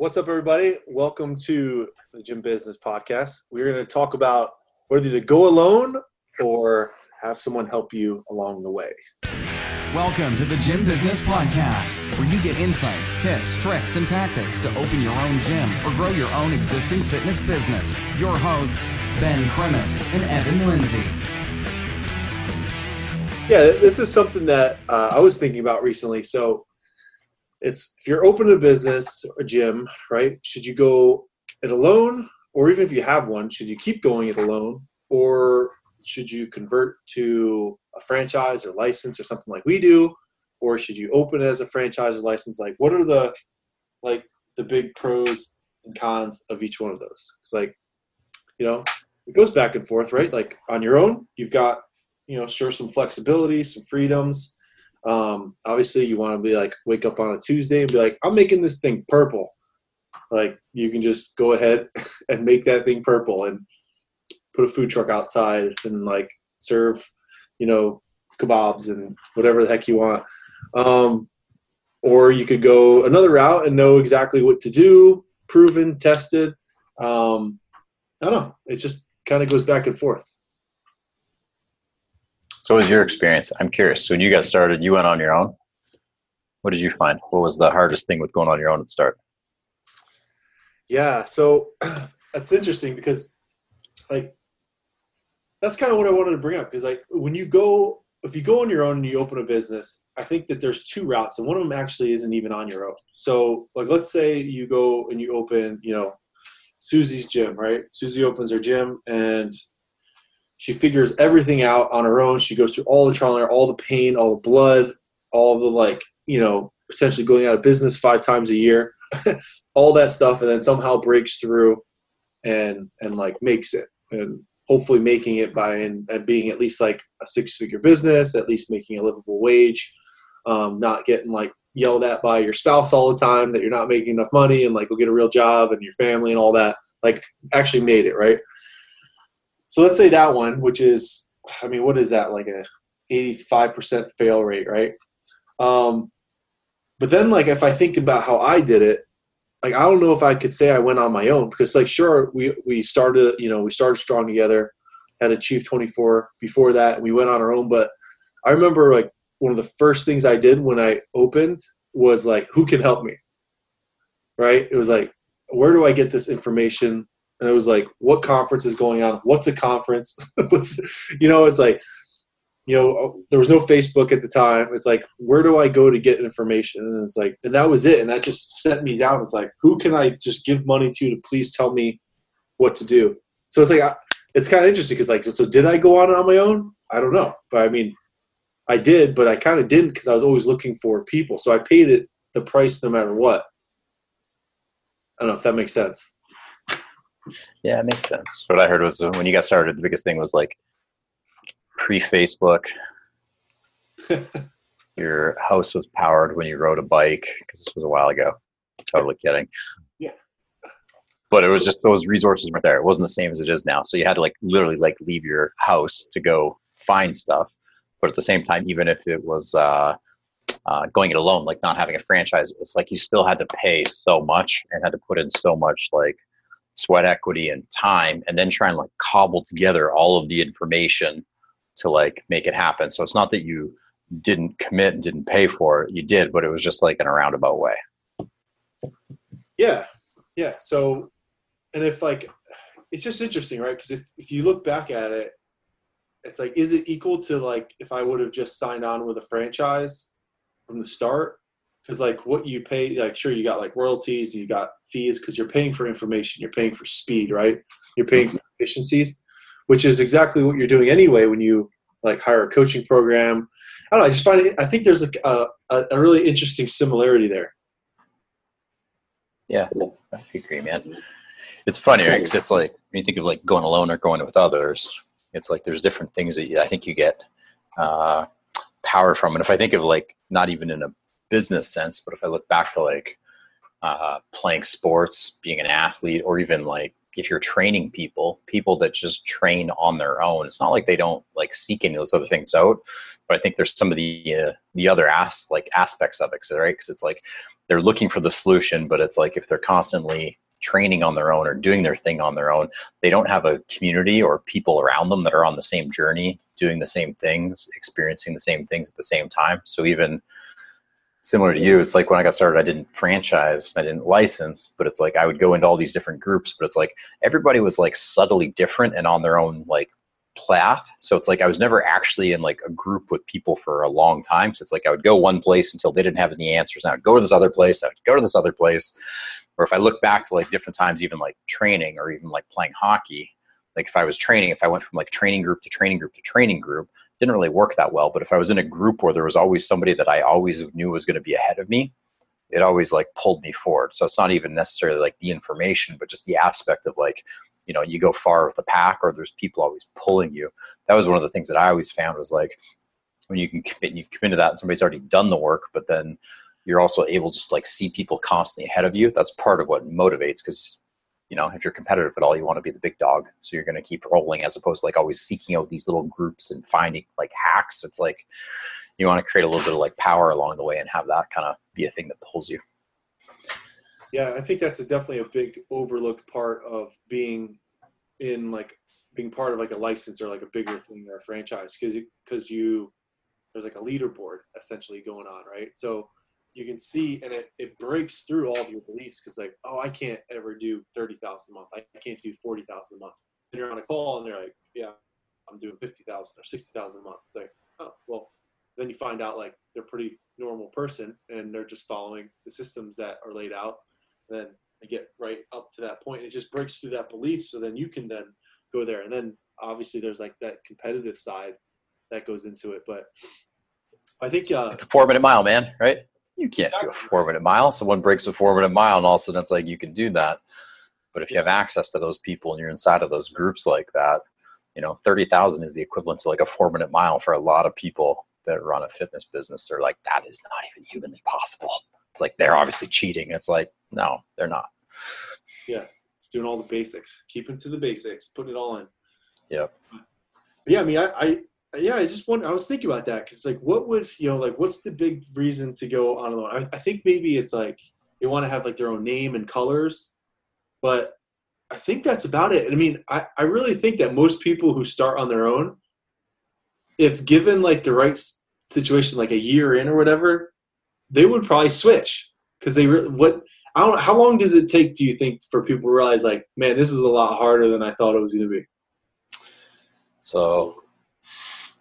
What's up, everybody? Welcome to the Gym Business Podcast. We're going to talk about whether to go alone or have someone help you along the way. Welcome to the Gym Business Podcast, where you get insights, tips, tricks, and tactics to open your own gym or grow your own existing fitness business. Your hosts, Ben Cremis and Evan Lindsay. Yeah, this is something that uh, I was thinking about recently. So, it's if you're opening a business, a gym, right? Should you go it alone, or even if you have one, should you keep going it alone, or should you convert to a franchise or license or something like we do? Or should you open as a franchise or license? Like what are the like the big pros and cons of each one of those? It's like you know it goes back and forth right? Like on your own you've got you know sure some flexibility some freedoms um, obviously you want to be like wake up on a tuesday and be like i'm making this thing purple like you can just go ahead and make that thing purple and put a food truck outside and like serve, you know, kebabs and whatever the heck you want. Um, or you could go another route and know exactly what to do, proven, tested. Um, I don't know. It just kind of goes back and forth. So, was your experience? I'm curious. So when you got started, you went on your own. What did you find? What was the hardest thing with going on your own at the start? Yeah, so that's interesting because, like, that's kind of what I wanted to bring up because like when you go if you go on your own and you open a business, I think that there's two routes, and one of them actually isn't even on your own. So, like, let's say you go and you open, you know, Susie's gym, right? Susie opens her gym and she figures everything out on her own. She goes through all the trial and error, all the pain, all the blood, all the like, you know, potentially going out of business five times a year, all that stuff, and then somehow breaks through and and like makes it. And hopefully making it by and, and being at least like a six figure business, at least making a livable wage, um, not getting like yelled at by your spouse all the time that you're not making enough money and like go get a real job and your family and all that. Like actually made it, right? So let's say that one, which is, I mean, what is that? Like a 85% fail rate, right? Um, but then like if I think about how I did it, like I don't know if I could say I went on my own because like sure we we started you know we started strong together, had achieved 24 before that we went on our own but I remember like one of the first things I did when I opened was like who can help me right it was like where do I get this information and it was like what conference is going on what's a conference what's you know it's like you know, there was no Facebook at the time. It's like, where do I go to get information? And it's like, and that was it. And that just set me down. It's like, who can I just give money to to please tell me what to do? So it's like, it's kind of interesting because like, so did I go on on my own? I don't know, but I mean, I did, but I kind of didn't because I was always looking for people. So I paid it the price no matter what. I don't know if that makes sense. Yeah, it makes sense. What I heard was when you got started, the biggest thing was like pre Facebook. your house was powered when you rode a bike because this was a while ago. Totally kidding. Yeah. But it was just those resources weren't there. It wasn't the same as it is now. So you had to like literally like leave your house to go find stuff. But at the same time, even if it was uh, uh, going it alone, like not having a franchise, it's like you still had to pay so much and had to put in so much like sweat equity and time, and then try and like cobble together all of the information to like make it happen. So it's not that you didn't commit and didn't pay for it. You did, but it was just like in a roundabout way. Yeah. Yeah. So, and if like, it's just interesting, right? Because if, if you look back at it, it's like, is it equal to like if I would have just signed on with a franchise from the start? Because like what you pay, like sure you got like royalties, you got fees because you're paying for information, you're paying for speed, right? You're paying for efficiencies which is exactly what you're doing anyway when you like hire a coaching program. I don't know. I just find it, I think there's a, a, a really interesting similarity there. Yeah, I agree, man. It's funny, right? Because it's like when you think of like going alone or going with others, it's like there's different things that you, I think you get uh, power from. And if I think of like not even in a business sense, but if I look back to like uh, playing sports, being an athlete, or even like if you're training people, people that just train on their own, it's not like they don't like seek any of those other things out. But I think there's some of the uh, the other as like aspects of it, right? Because it's like they're looking for the solution, but it's like if they're constantly training on their own or doing their thing on their own, they don't have a community or people around them that are on the same journey, doing the same things, experiencing the same things at the same time. So even similar to you, it's like when I got started, I didn't franchise, I didn't license, but it's like I would go into all these different groups, but it's like everybody was like subtly different and on their own like path. So it's like I was never actually in like a group with people for a long time. So it's like I would go one place until they didn't have any answers. And I would go to this other place. I would go to this other place. Or if I look back to like different times, even like training or even like playing hockey, like if I was training, if I went from like training group to training group to training group, didn't really work that well. But if I was in a group where there was always somebody that I always knew was going to be ahead of me, it always like pulled me forward. So it's not even necessarily like the information, but just the aspect of like, you know, you go far with the pack or there's people always pulling you. That was one of the things that I always found was like when you can commit, you commit to that and somebody's already done the work, but then you're also able to just like see people constantly ahead of you. That's part of what motivates because you know, if you're competitive at all, you want to be the big dog. So you're going to keep rolling as opposed to like always seeking out these little groups and finding like hacks. It's like you want to create a little bit of like power along the way and have that kind of be a thing that pulls you. Yeah, I think that's a, definitely a big overlooked part of being in like being part of like a license or like a bigger thing or a franchise because because you there's like a leaderboard essentially going on, right? So you can see and it, it breaks through all of your beliefs because like oh i can't ever do 30000 a month. I can't do 40000 a month. And you're on a call and they're like yeah i'm doing 50000 or 60000 a month. It's like oh well then you find out like they're pretty normal person and they're just following the systems that are laid out. Then they get right up to that point it just breaks through that belief so then you can then go there. And then obviously there's like that competitive side that goes into it but i think uh, the four minute mile man right you can't do a four minute mile. Someone breaks a four minute mile, and all of a sudden it's like you can do that. But if you have access to those people and you're inside of those groups like that, you know, 30,000 is the equivalent to like a four minute mile for a lot of people that run a fitness business. They're like, that is not even humanly possible. It's like they're obviously cheating. It's like, no, they're not. Yeah. It's doing all the basics, keeping to the basics, putting it all in. Yep. Yeah. I mean, I, I yeah, I just want. I was thinking about that because like, what would you know, like, what's the big reason to go on alone? I, I think maybe it's like they want to have like their own name and colors, but I think that's about it. I mean, I, I really think that most people who start on their own, if given like the right situation, like a year in or whatever, they would probably switch because they really what I don't. How long does it take? Do you think for people to realize like, man, this is a lot harder than I thought it was going to be? So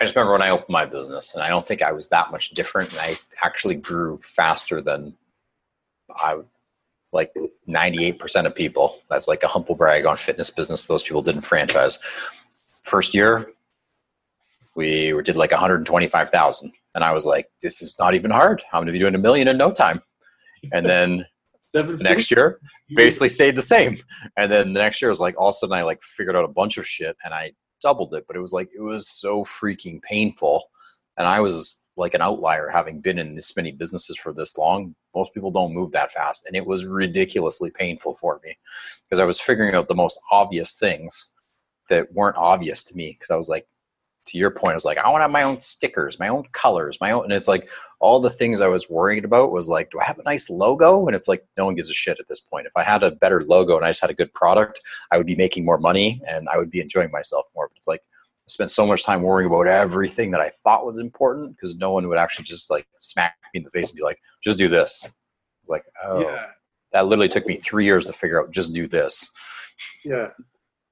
I just remember when I opened my business, and I don't think I was that much different. And I actually grew faster than I like 98% of people. That's like a humble brag on fitness business. Those people didn't franchise. First year, we did like 125,000. And I was like, this is not even hard. I'm going to be doing a million in no time. And then the next year, basically stayed the same. And then the next year was like, all of a sudden I like figured out a bunch of shit and I doubled it, but it was like it was so freaking painful. And I was like an outlier having been in this many businesses for this long. Most people don't move that fast. And it was ridiculously painful for me because I was figuring out the most obvious things that weren't obvious to me because I was like, to your point, I was like, I want to have my own stickers, my own colors, my own. And it's like all the things I was worried about was like, do I have a nice logo? And it's like, no one gives a shit at this point. If I had a better logo and I just had a good product, I would be making more money and I would be enjoying myself more. But it's like, I spent so much time worrying about everything that I thought was important because no one would actually just like smack me in the face and be like, just do this. It's like, oh, yeah. that literally took me three years to figure out, just do this. Yeah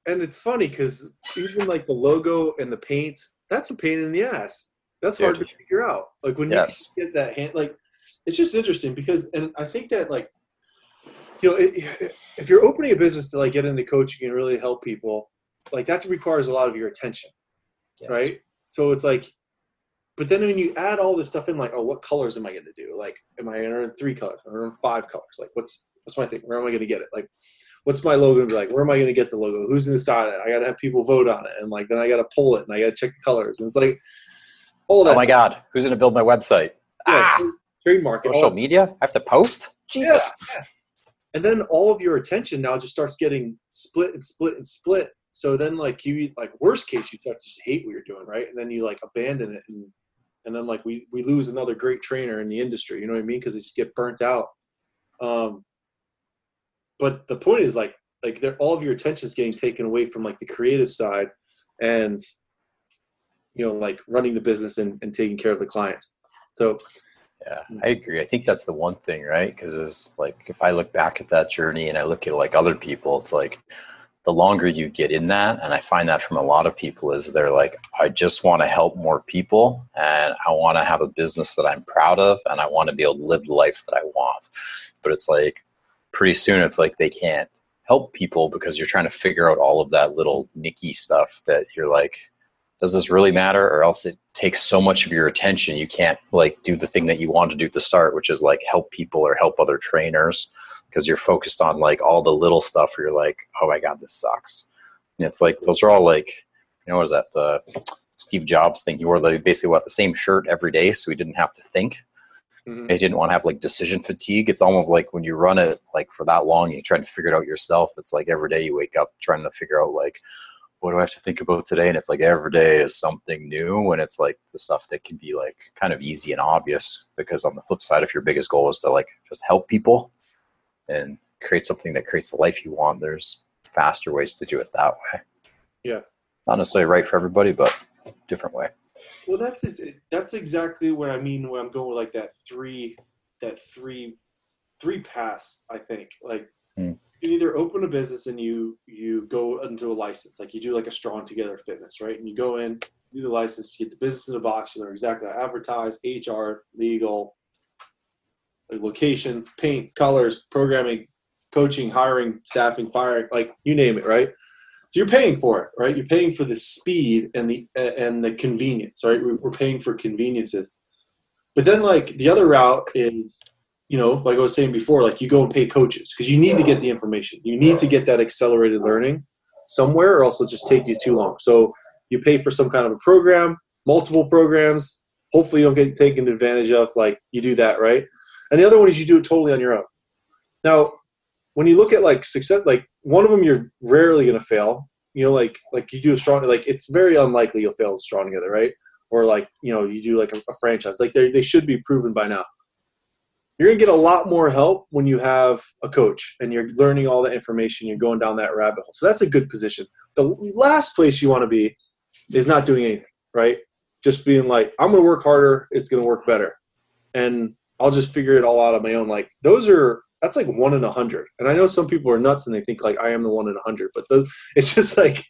and it's funny because even like the logo and the paint, that's a pain in the ass. That's Dude. hard to figure out. Like when yes. you get that hand, like it's just interesting because, and I think that like, you know, it, if you're opening a business to like get into coaching and really help people, like that requires a lot of your attention, yes. right? So it's like, but then when you add all this stuff in, like, oh, what colors am I going to do? Like, am I going to earn three colors? Or earn five colors? Like, what's what's my thing? Where am I going to get it? Like, what's my logo gonna be like? Where am I going to get the logo? Who's going to sign it? I got to have people vote on it, and like then I got to pull it, and I got to check the colors, and it's like all that. Oh my stuff. god, who's going to build my website? Yeah, ah, trademark social media. I have to post. Jesus. Yeah, and then all of your attention now just starts getting split and split and split so then like you like worst case you start to just hate what you're doing right and then you like abandon it and and then like we we lose another great trainer in the industry you know what i mean because they just get burnt out um but the point is like like they're all of your attention is getting taken away from like the creative side and you know like running the business and, and taking care of the clients. So yeah i agree. I think that's the one thing right? Because it's like if i look back at that journey and i look at like other people it's like the longer you get in that and i find that from a lot of people is they're like i just want to help more people and i want to have a business that i'm proud of and i want to be able to live the life that i want. But it's like pretty soon it's like they can't help people because you're trying to figure out all of that little nicky stuff that you're like does this really matter? Or else it takes so much of your attention you can't like do the thing that you want to do at the start which is like help people or help other trainers because you're focused on like all the little stuff where you're like oh my god this sucks. And it's like those are all like you know what is that the steve jobs thing? He wore the basically what the same shirt every day so he didn't have to think mm-hmm. didn't want to have like decision fatigue it's almost like when you run it like for that long you're trying to figure it out yourself it's like every day you wake up trying to figure out like what do I have to think about today? And it's like every day is something new. And it's like the stuff that can be like kind of easy and obvious. Because on the flip side, if your biggest goal is to like just help people and create something that creates the life you want, there's faster ways to do it that way. Yeah. Not necessarily right for everybody, but different way. Well, that's that's exactly what I mean when I'm going with like that three, that three, three pass. I think like hmm you either open a business and you you go into a license, like you do like a strong together fitness, right? And you go in, do the license, you get the business in a box, you learn exactly how advertise, HR, legal, like locations, paint, colors, programming, coaching, hiring, staffing, firing, like you name it, right? So you're paying for it, right? You're paying for the speed and the and the convenience, right? We're paying for conveniences. But then like the other route is you know, like I was saying before, like you go and pay coaches because you need to get the information. You need to get that accelerated learning somewhere, or else it'll just take you too long. So you pay for some kind of a program, multiple programs. Hopefully, you don't get taken advantage of. Like you do that, right? And the other one is you do it totally on your own. Now, when you look at like success, like one of them, you're rarely going to fail. You know, like like you do a strong, like it's very unlikely you'll fail strong together, right? Or like you know, you do like a, a franchise. Like they they should be proven by now you're going to get a lot more help when you have a coach and you're learning all the information you're going down that rabbit hole so that's a good position the last place you want to be is not doing anything right just being like i'm going to work harder it's going to work better and i'll just figure it all out on my own like those are that's like one in a hundred and i know some people are nuts and they think like i am the one in a hundred but the, it's just like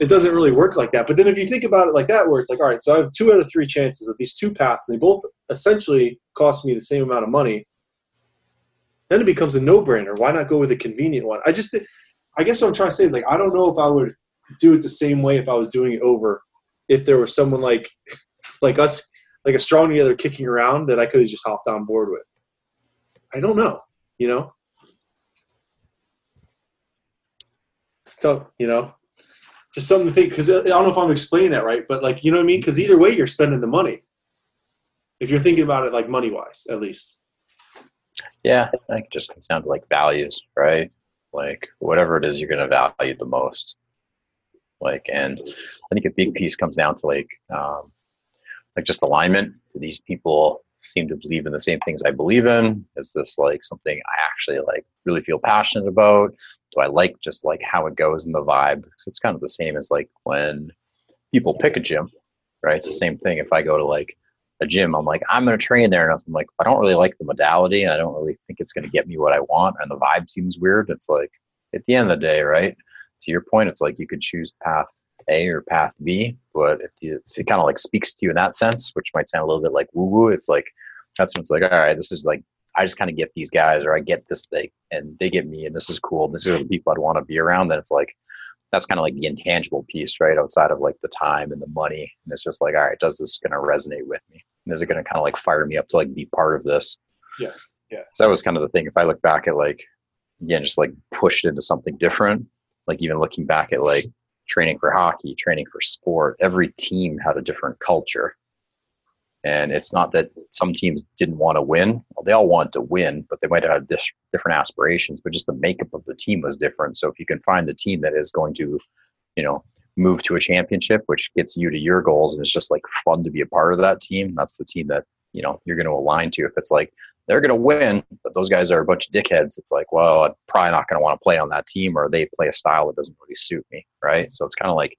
it doesn't really work like that. But then if you think about it like that, where it's like, all right, so I have two out of three chances of these two paths, and they both essentially cost me the same amount of money, then it becomes a no-brainer. Why not go with a convenient one? I just, I guess what I'm trying to say is like, I don't know if I would do it the same way if I was doing it over, if there was someone like, like us, like a strong together kicking around that I could have just hopped on board with. I don't know, you know. So you know, just something to think because I don't know if I'm explaining that right, but like you know what I mean? Because either way, you're spending the money. If you're thinking about it like money wise, at least. Yeah, I think it just comes down to like values, right? Like whatever it is you're going to value the most. Like, and I think a big piece comes down to like, um, like just alignment. Do these people seem to believe in the same things I believe in? Is this like something I actually like really feel passionate about? Do I like just like how it goes in the vibe? So it's kind of the same as like when people pick a gym, right? It's the same thing. If I go to like a gym, I'm like, I'm going to train there enough. I'm like, I don't really like the modality and I don't really think it's going to get me what I want. And the vibe seems weird. It's like, at the end of the day, right? To your point, it's like you could choose path A or path B, but if, you, if it kind of like speaks to you in that sense, which might sound a little bit like woo woo, it's like, that's when it's like, all right, this is like I just kind of get these guys or I get this thing and they get me and this is cool. And This are the people I'd want to be around. Then it's like that's kind of like the intangible piece, right? Outside of like the time and the money. And it's just like, all right, does this gonna resonate with me? And is it gonna kind of like fire me up to like be part of this? Yeah. Yeah. So that was kind of the thing. If I look back at like again, just like pushed into something different, like even looking back at like training for hockey, training for sport, every team had a different culture And it's not that some teams didn't want to win. Well, they all wanted to win, but they might have dis- different aspirations, but just the makeup of the team was different. So if you can find the team that is going to, you know, move to a championship, which gets you to your goals, and it's just like fun to be a part of that team, that's the team that, you know, you're going to align to. If it's like, they're going to win, but those guys are a bunch of dickheads. It's like, well, I'm probably not going to want to play on that team, or they play a style that doesn't really suit me, right? So it's kind of like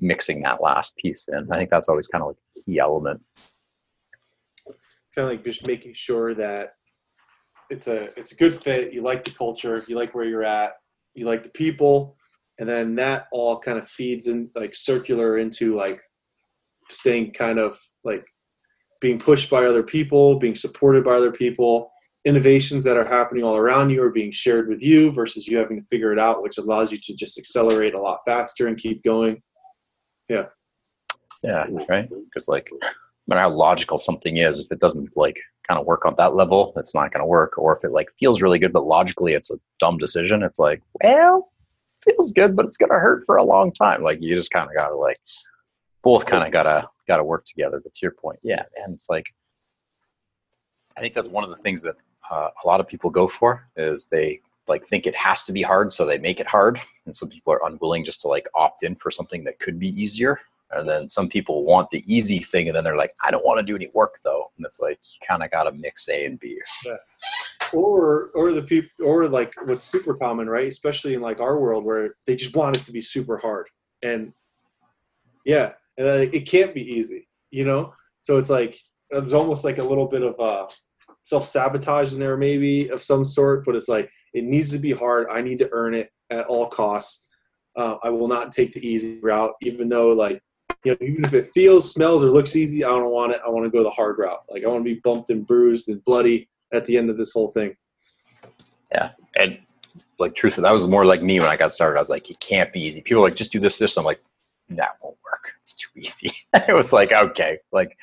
mixing that last piece in. I think that's always kind of like the key element It's kind of like just making sure that it's a it's a good fit. You like the culture, you like where you're at, you like the people, and then that all kind of feeds in like circular into like staying kind of like being pushed by other people, being supported by other people, innovations that are happening all around you are being shared with you versus you having to figure it out, which allows you to just accelerate a lot faster and keep going. Yeah. Yeah, right. Because like no matter how logical something is, if it doesn't like kind of work on that level, it's not going to work. Or if it like feels really good, but logically it's a dumb decision, it's like, well, feels good, but it's going to hurt for a long time. Like you just kind of got to like both kind of got to got to work together. But to your point, yeah, and it's like I think that's one of the things that uh, a lot of people go for is they like think it has to be hard, so they make it hard, and some people are unwilling just to like opt in for something that could be easier and then some people want the easy thing, and then they're like, I don't want to do any work though. And it's like you kind of got to mix A and B. Yeah. Or or the people or like what's super common, right? Especially in like our world where they just want it to be super hard, and yeah, and it can't be easy, you know. So it's like there's almost like a little bit of uh, self sabotage in there, maybe of some sort. But it's like it needs to be hard. I need to earn it at all costs. Uh, I will not take the easy route, even though like you know, even if it feels, smells, or looks easy, I don't want it. I want to go the hard route. Like I want to be bumped and bruised and bloody at the end of this whole thing. Yeah, and like truthfully, that was more like me when I got started. I was like, it can't be easy. People like just do this, this. I'm like, that won't work. It's too easy. it was like okay, like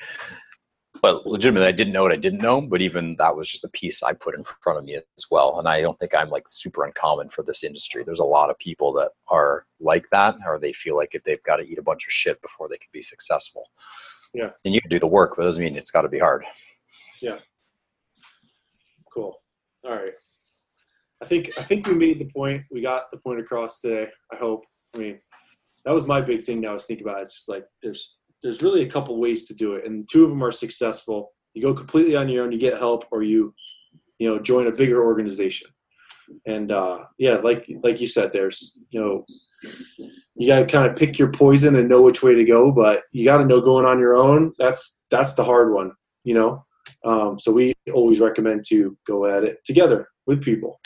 but legitimately, I didn't know what I didn't know. But even that was just a piece I put in front of me as well. And I don't think I'm like super uncommon for this industry. There's a lot of people that are like that, or they feel like if they've got to eat a bunch of shit before they can be successful. Yeah. And you can do the work, but it doesn't mean it's got to be hard. Yeah. Cool. All right. I think I think we made the point. We got the point across today. I hope. I mean, that was my big thing. That I was thinking about. It's just like there's there's really a couple ways to do it, and two of them are successful. You go completely on your own, you get help, or you, you know, join a bigger organization. And uh, yeah, like like you said, there's you know, you got to kind of pick your poison and know which way to go. But you got to know going on your own. That's that's the hard one, you know. Um, so we always recommend to go at it together with people.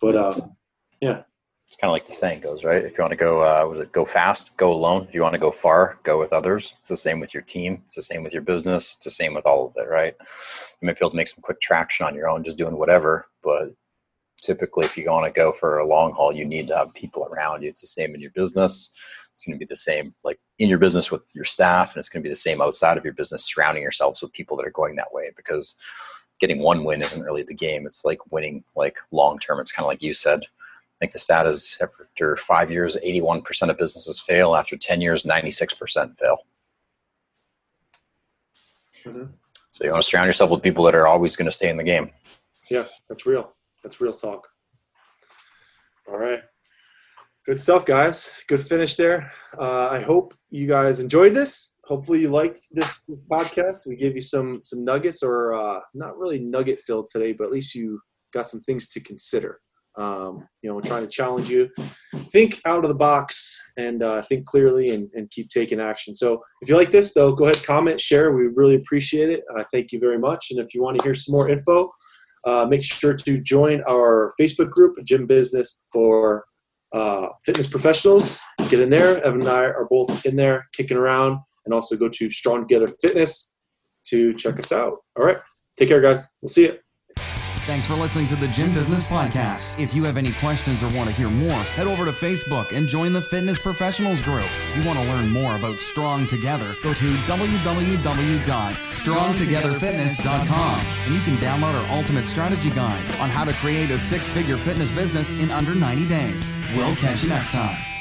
But uh, yeah, kind of like the saying goes, right? If you want to go, uh, was it go fast, go alone. If you want to go far, go with others. It's the same with your team. It's the same with your business. It's the same with all of it, right? You might be able to make some quick traction on your own, just doing whatever. But typically, if you want to go for a long haul, you need to have people around you. It's the same in your business. It's going to be the same, like in your business with your staff, and it's going to be the same outside of your business, surrounding yourselves with people that are going that way. Because getting one win isn't really the game. It's like winning, like long term. It's kind of like you said think the stat is after five years, 81% of businesses fail. After 10 years, 96% fail. Mm-hmm. So you want to surround yourself with people that are always going to stay in the game. Yeah, that's real. That's real talk. All right. Good stuff, guys. Good finish there. Uh, I hope you guys enjoyed this. Hopefully, you liked this, this podcast. We gave you some some nuggets, or uh, not really nugget filled today, but at least you got some things to consider. Um, you know, trying to challenge you. Think out of the box and uh, think clearly and, and, keep taking action. So if you like this, though, go ahead, comment, share. We really appreciate it. Uh, thank you very much. And if you want to hear some more info, uh, make sure to join our Facebook group, Gym Business for uh, Fitness Professionals. Get in there. Evan and I are both in there kicking around. And also go to Strong Together Fitness to check us out. All right. Take care, guys. We'll see you. Thanks for listening to the Gym Business Podcast. If you have any questions or want to hear more, head over to Facebook and join the Fitness Professionals Group. If you want to learn more about Strong Together, go to www.strongtogetherfitness.com and you can download our ultimate strategy guide on how to create a six figure fitness business in under 90 days. We'll catch you next time.